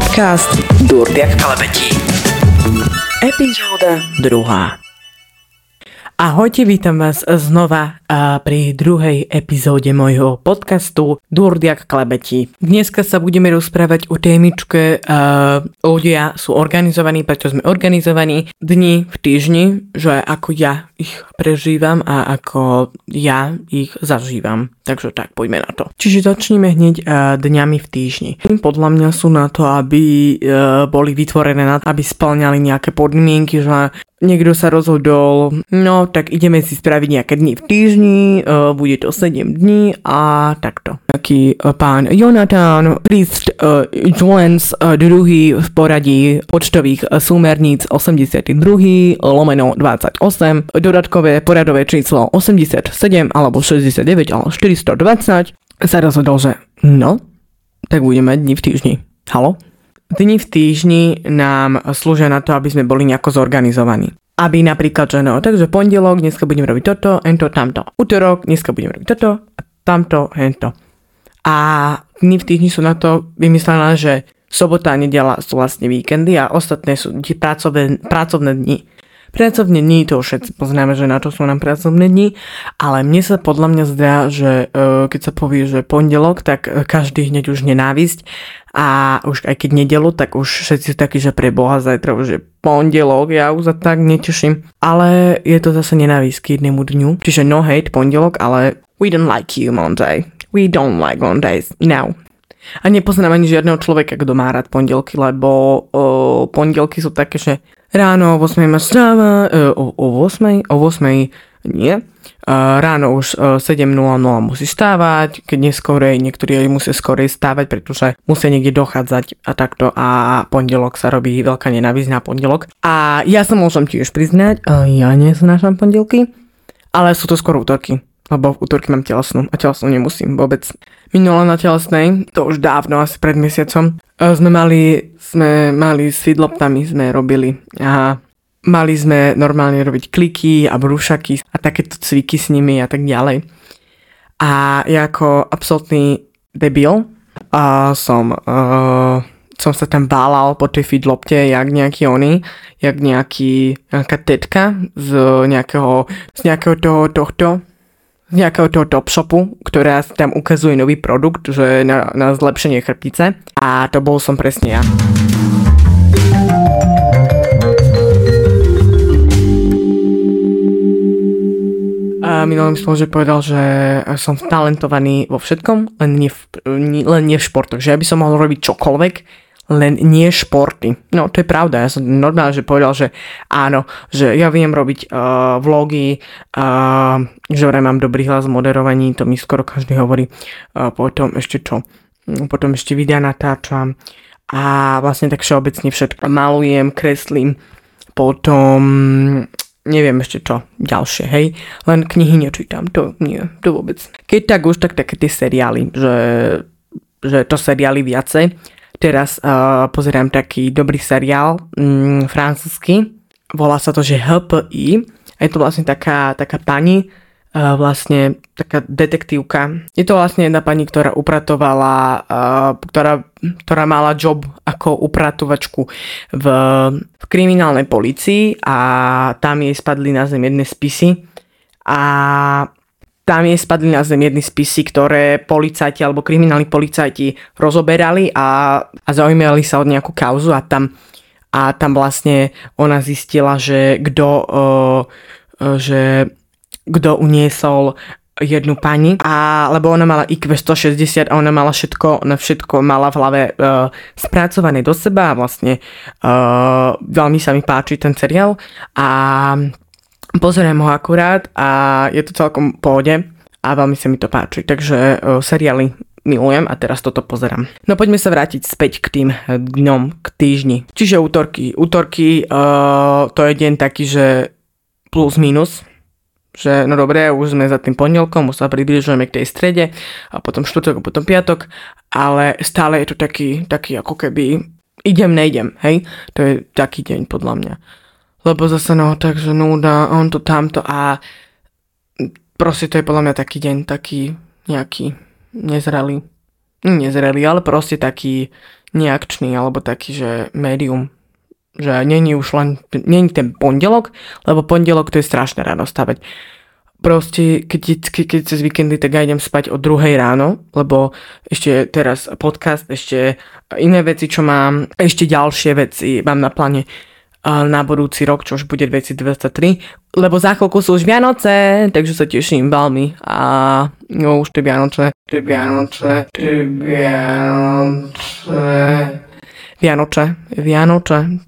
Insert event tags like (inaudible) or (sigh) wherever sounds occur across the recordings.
Podcast Durdiak Kalebetí. Epizóda druhá. Ahojte, vítam vás znova pri druhej epizóde môjho podcastu Durdiak klebeti. Dneska sa budeme rozprávať o témičke ľudia sú organizovaní, prečo sme organizovaní dni v týždni, že ako ja ich prežívam a ako ja ich zažívam. Takže tak, poďme na to. Čiže začneme hneď dňami v týždni. Podľa mňa sú na to, aby boli vytvorené na to, aby splňali nejaké podmienky, že niekto sa rozhodol, no tak ideme si spraviť nejaké dni v týždni, uh, bude to 7 dní a takto. Taký uh, pán Jonathan Christ uh, Jones uh, druhý v poradí počtových súmerníc 82. lomeno 28, dodatkové poradové číslo 87 alebo 69 alebo 420 sa rozhodol, že no, tak budeme dni v týždni. Halo? Dni v týždni nám slúžia na to, aby sme boli nejako zorganizovaní. Aby napríklad, že no, takže pondelok, dneska budeme robiť toto, ento, tamto. Útorok, dneska budeme robiť toto, tamto, hento. A dni v týždni sú na to vymyslené, že sobota a nedela sú vlastne víkendy a ostatné sú pracovné, pracovné dni. Pracovné dni, to všetci poznáme, že na to sú nám pracovné dni, ale mne sa podľa mňa zdá, že uh, keď sa povie, že pondelok, tak uh, každý hneď už nenávisť a už aj keď nedelu, tak už všetci sú takí, že pre Boha zajtra už je pondelok, ja už sa tak neteším. Ale je to zase nenávisť k jednému dňu, čiže no hate pondelok, ale we don't like you Monday. We don't like Mondays. No. A nepoznám ani žiadneho človeka, kto má rád pondelky, lebo o, pondelky sú také, že ráno o 8 ma stáva, e, o, o 8, o 8 nie, ráno už 7.00 e, musí stávať, keď neskorej, niektorí aj musia skorej stávať, pretože musia niekde dochádzať a takto. A pondelok sa robí veľká nenávisť na pondelok. A ja sa môžem tiež priznať, ja neznášam pondelky, ale sú to skôr útorky lebo v útorky mám telesnú a telesnú nemusím vôbec. Minule na telesnej, to už dávno, asi pred mesiacom, e, sme mali, sme mali s feedloptami, sme robili a mali sme normálne robiť kliky a brúšaky a takéto cviky s nimi a tak ďalej. A ja ako absolútny debil a som, uh, som sa tam bálal po tej feedlopte, jak nejaký oni, jak nejaký, nejaká tetka z nejakého, z nejakého toho, tohto, z nejakého toho top shopu, ktorá tam ukazuje nový produkt, že na, na zlepšenie chrbtice a to bol som presne ja. A minulý som že povedal, že som talentovaný vo všetkom, len nie v, len nie v športoch. Že ja by som mohol robiť čokoľvek, len nie športy. No to je pravda, ja som normálne že povedal, že áno, že ja viem robiť uh, vlogy, uh, že vraj mám dobrý hlas v moderovaní, to mi skoro každý hovorí, uh, potom ešte čo, potom ešte videa natáčam a vlastne tak všeobecne všetko. Malujem, kreslím, potom neviem ešte čo ďalšie, hej, len knihy nečítam, to nie, to vôbec. Keď tak už, tak také tie seriály, že, že to seriály viacej, Teraz uh, pozerám taký dobrý seriál mm, francúzsky. Volá sa to, že HPI. Je to vlastne taká, taká pani, uh, vlastne taká detektívka. Je to vlastne jedna pani, ktorá upratovala, uh, ktorá, ktorá mala job ako upratovačku v, v kriminálnej policii a tam jej spadli na zem jedné spisy a tam je spadli na zem jedny spisy, ktoré policajti alebo kriminálni policajti rozoberali a, a zaujímali sa od nejakú kauzu a tam, a tam vlastne ona zistila, že kto uh, že kto uniesol jednu pani, a, lebo ona mala IQ 160 a ona mala všetko, ona všetko mala v hlave uh, spracované do seba a vlastne uh, veľmi sa mi páči ten seriál. A Pozerám ho akurát a je to celkom pohode a veľmi sa mi to páči. Takže uh, seriály milujem a teraz toto pozerám. No poďme sa vrátiť späť k tým dňom, k týždni. Čiže útorky. Útorky uh, to je deň taký, že plus minus, že no dobre, už sme za tým pondelkom, už sa približujeme k tej strede a potom štvrtok a potom piatok, ale stále je to taký, taký ako keby idem, nejdem, hej? To je taký deň podľa mňa lebo zase no, takže núda, on to tamto a proste to je podľa mňa taký deň, taký nejaký nezralý. nezrelý, ale proste taký neakčný, alebo taký, že médium. Že není už len, není ten pondelok, lebo pondelok to je strašné ráno stavať proste, keď, keď cez víkendy, tak ja idem spať o druhej ráno, lebo ešte teraz podcast, ešte iné veci, čo mám, ešte ďalšie veci mám na pláne na budúci rok, čo už bude 2023, lebo za chvíľku sú už Vianoce, takže sa teším veľmi. A no už tie Vianoce, tie Vianoce, tie Vianoce, Vianoce, Vianoce,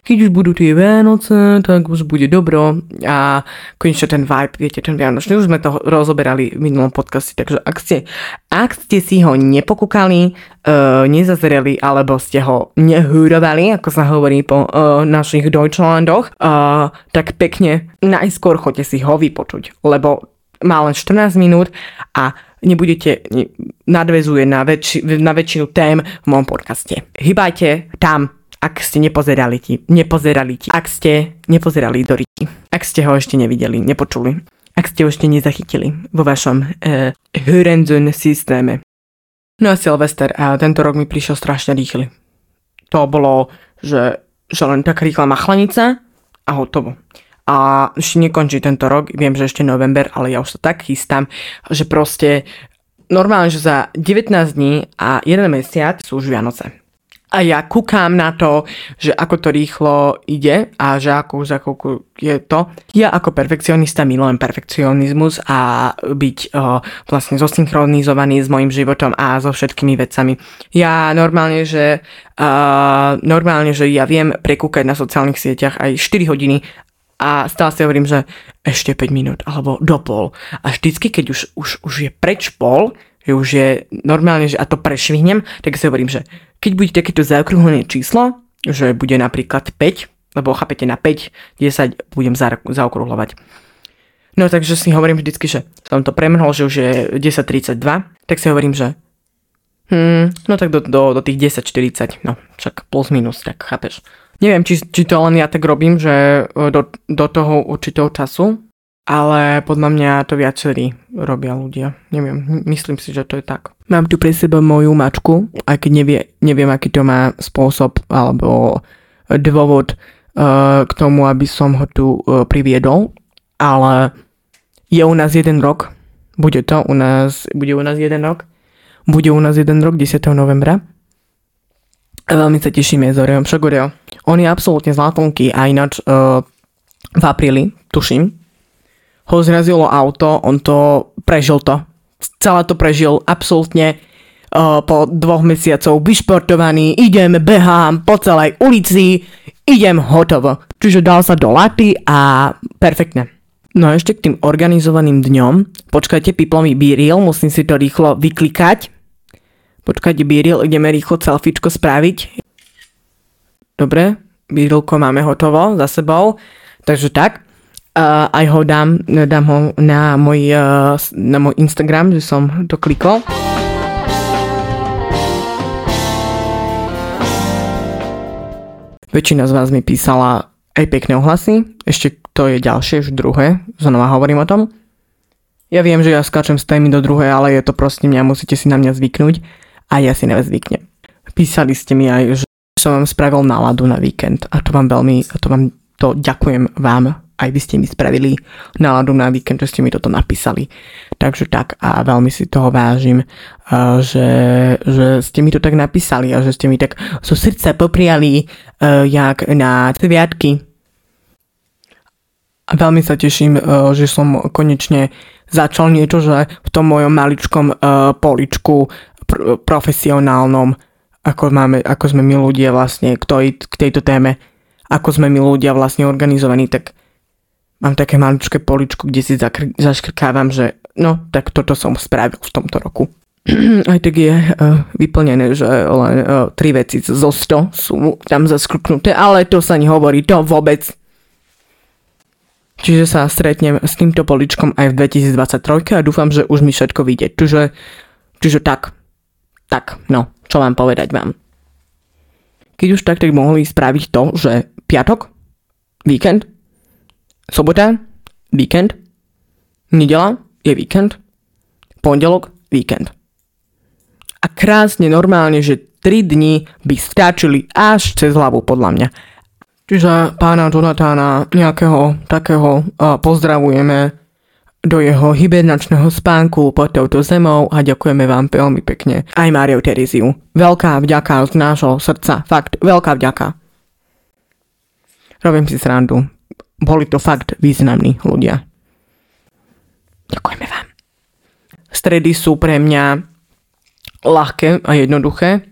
keď už budú tie Vianoce, tak už bude dobro a konečne ten vibe, viete, ten Vianočný, už sme to rozoberali v minulom podcaste, takže ak ste, ak ste si ho nepokúkali, uh, nezazreli, alebo ste ho nehúrovali, ako sa hovorí po uh, našich Deutschlandoch, uh, tak pekne najskôr choďte si ho vypočuť, lebo má len 14 minút a nebudete, nadvezuje na, väčši, na väčšinu tém v mojom podcaste. Hýbajte tam, ak ste nepozerali ti, nepozerali ti, ak ste nepozerali do riti, ak ste ho ešte nevideli, nepočuli, ak ste ho ešte nezachytili vo vašom uh, Hurenzun systéme. No a Silvester, a tento rok mi prišiel strašne rýchly. To bolo, že, že len taká rýchla machlanica a hotovo a ešte nekončí tento rok, viem, že ešte november, ale ja už sa tak chystám, že proste normálne, že za 19 dní a 1 mesiac sú už Vianoce. A ja kúkam na to, že ako to rýchlo ide a že ako už ako je to. Ja ako perfekcionista milujem perfekcionizmus a byť uh, vlastne zosynchronizovaný s mojim životom a so všetkými vecami. Ja normálne, že uh, normálne, že ja viem prekúkať na sociálnych sieťach aj 4 hodiny a stále si hovorím, že ešte 5 minút alebo do pol. A vždycky, keď už, už, už je preč pol, že už je normálne, že a to prešvihnem, tak si hovorím, že keď bude takéto zaokrúhlené číslo, že bude napríklad 5, lebo chápete, na 5, 10 budem za, zaokrúhľovať. No takže si hovorím vždycky, že som to premrhol, že už je 10.32, tak si hovorím, že hmm, no tak do, do, do tých 10.40, no však plus minus, tak chápeš. Neviem, či, či to len ja tak robím, že e, do, do toho určitého času, ale podľa mňa to viacerí robia ľudia. Neviem, myslím si, že to je tak. Mám tu pre seba moju mačku, aj keď nevie, neviem, aký to má spôsob alebo dôvod uh, k tomu, aby som ho tu uh, priviedol, ale je u nás jeden rok, bude to u nás, bude u nás jeden rok, bude u nás jeden rok 10. novembra Veľmi sa tešíme s Oreom Šogoreo. On je absolútne zlatonký a ináč uh, v apríli, tuším, ho zrazilo auto, on to prežil to. Celé to prežil absolútne uh, po dvoch mesiacov vyšportovaný, idem, behám po celej ulici, idem hotovo. Čiže dal sa do laty a perfektne. No a ešte k tým organizovaným dňom, počkajte, piplomi bíril, musím si to rýchlo vyklikať, Počkať, Biril, ideme rýchlo selfiečko spraviť. Dobre, Birilko máme hotovo za sebou. Takže tak. Uh, aj ho dám, dám ho na môj, uh, na môj Instagram, že som to klikol. Väčšina z vás mi písala aj pekné ohlasy, ešte to je ďalšie, už druhé, znova hovorím o tom. Ja viem, že ja skáčem z témy do druhej, ale je to proste mňa, musíte si na mňa zvyknúť a ja si nezvyknem. Písali ste mi aj, že som vám spravil náladu na víkend a to vám veľmi, to vám to ďakujem vám, aj vy ste mi spravili náladu na víkend, že ste mi toto napísali. Takže tak a veľmi si toho vážim, že, že ste mi to tak napísali a že ste mi tak zo srdca popriali jak na sviatky. A veľmi sa teším, že som konečne začal niečo, že v tom mojom maličkom poličku pr- profesionálnom, ako, máme, ako sme my ľudia vlastne k, toj, k tejto téme, ako sme my ľudia vlastne organizovaní, tak mám také maličké poličko, kde si zakr- zaškrkávam, že no, tak toto som spravil v tomto roku. (clears throat) Aj tak je uh, vyplnené, že len uh, tri veci zo 100 sú tam zaskrknuté, ale to sa nehovorí, to vôbec. Čiže sa stretnem s týmto poličkom aj v 2023 a dúfam, že už mi všetko vyjde. Čiže, čiže tak. Tak, no, čo mám povedať vám. Keď už tak, tak mohli spraviť to, že piatok, víkend, sobota, víkend, nedela? Je víkend, pondelok, víkend. A krásne, normálne, že 3 dní by stačili až cez hlavu podľa mňa. Čiže pána Jonatána nejakého takého pozdravujeme do jeho hibernačného spánku pod touto zemou a ďakujeme vám veľmi pekne. Aj Máriu Tereziu. Veľká vďaka z nášho srdca. Fakt, veľká vďaka. Robím si srandu. Boli to fakt významní ľudia. Ďakujeme vám. Stredy sú pre mňa ľahké a jednoduché.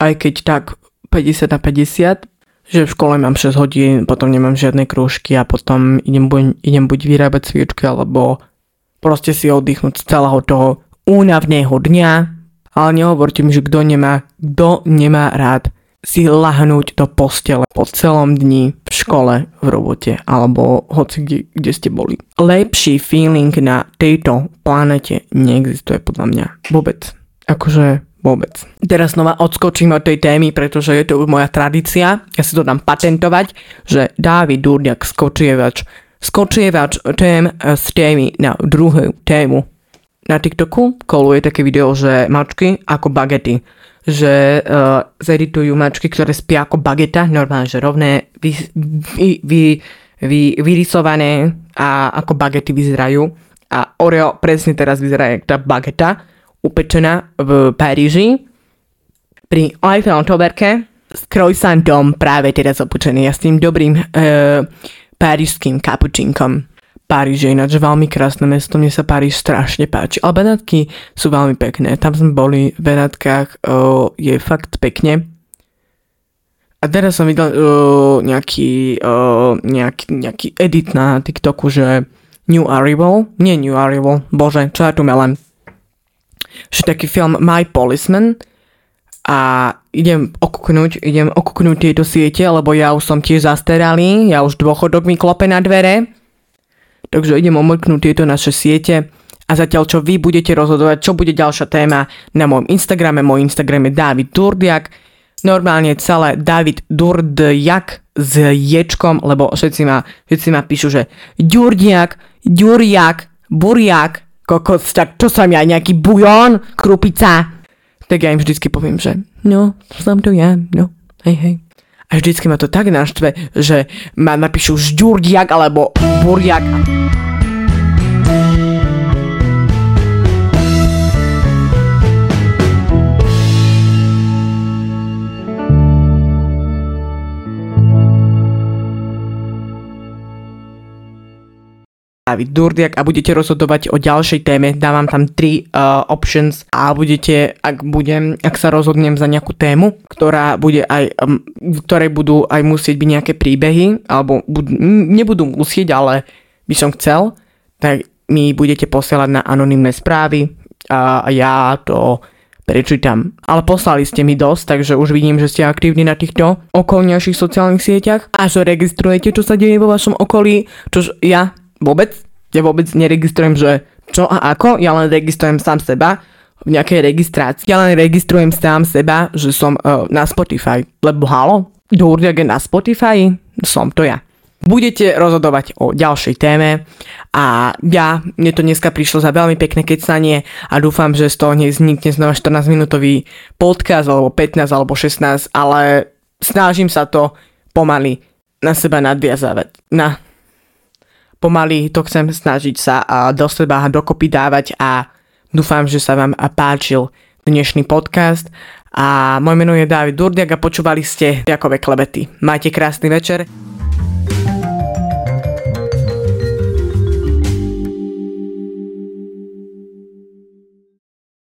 Aj keď tak 50 na 50, že v škole mám 6 hodín, potom nemám žiadne krúžky a potom idem buď, idem buď vyrábať sviečky, alebo proste si oddychnúť z celého toho únavného dňa. Ale nehovorte mi, že kto nemá, kto nemá rád si lahnúť do postele po celom dni v škole, v robote alebo hoci kde, kde ste boli. Lepší feeling na tejto planete neexistuje podľa mňa. Vôbec. Akože Vôbec. Teraz znova odskočím od tej témy, pretože je to moja tradícia. Ja si to dám patentovať, že Dávid Durňak skočievač. Skočievač tém z témy na druhú tému. Na TikToku koluje také video, že mačky ako bagety. Že uh, zeditujú mačky, ktoré spia ako bageta, normálne, že rovné, vy, vy, vy, vy, vyrysované a ako bagety vyzerajú. A Oreo presne teraz vyzerá jak tá bageta upečená v Paríži pri Eiffel Towerke s croissantom práve teraz opučený a s tým dobrým e, parížským kapučinkom. Paríž je ináč veľmi krásne mesto, mne sa Paríž strašne páči. Ale Benátky sú veľmi pekné. Tam sme boli v Benátkach, o, je fakt pekne. A teraz som videl o, nejaký, o, nejaký, nejaký edit na TikToku, že New Arrival, nie New Arrival, bože, čo ja tu melem, že taký film My Policeman. A idem okuknúť, idem okuknúť tieto siete, lebo ja už som tiež zastaralý, ja už dôchodok mi klope na dvere, takže idem omrknúť tieto naše siete. A zatiaľ čo vy budete rozhodovať, čo bude ďalšia téma na môjom Instagrame, môj Instagram je David Durdiak, normálne celé David Durdiak s ječkom, lebo všetci ma, všetci ma píšu, že Durdiak, Duriak, Buriak, kokos, tak čo som ja, nejaký bujón, krupica? Tak ja im vždycky poviem, že no, som to ja, no, hej, hej. A vždycky ma to tak naštve, že ma napíšu žďurdiak alebo buriak. David Durdiak a budete rozhodovať o ďalšej téme. Dávam tam tri uh, options a budete, ak budem, ak sa rozhodnem za nejakú tému, ktorá bude aj, um, v ktorej budú aj musieť byť nejaké príbehy, alebo bud- nebudú musieť, ale by som chcel, tak mi budete posielať na anonymné správy a ja to prečítam. Ale poslali ste mi dosť, takže už vidím, že ste aktívni na týchto okolnejších sociálnych sieťach a že registrujete, čo sa deje vo vašom okolí, čož ja vôbec, ja vôbec neregistrujem, že čo a ako, ja len registrujem sám seba v nejakej registrácii. Ja len registrujem sám seba, že som uh, na Spotify. Lebo halo, Durdiak je na Spotify, som to ja. Budete rozhodovať o ďalšej téme a ja, mne to dneska prišlo za veľmi pekné kecanie a dúfam, že z toho nevznikne znova 14 minútový podcast alebo 15 alebo 16, ale snažím sa to pomaly na seba nadviazávať. Na, pomaly to chcem snažiť sa do seba dokopy dávať a dúfam, že sa vám páčil dnešný podcast a moje meno je David Durdiak a počúvali ste Jakové klebety. Majte krásny večer.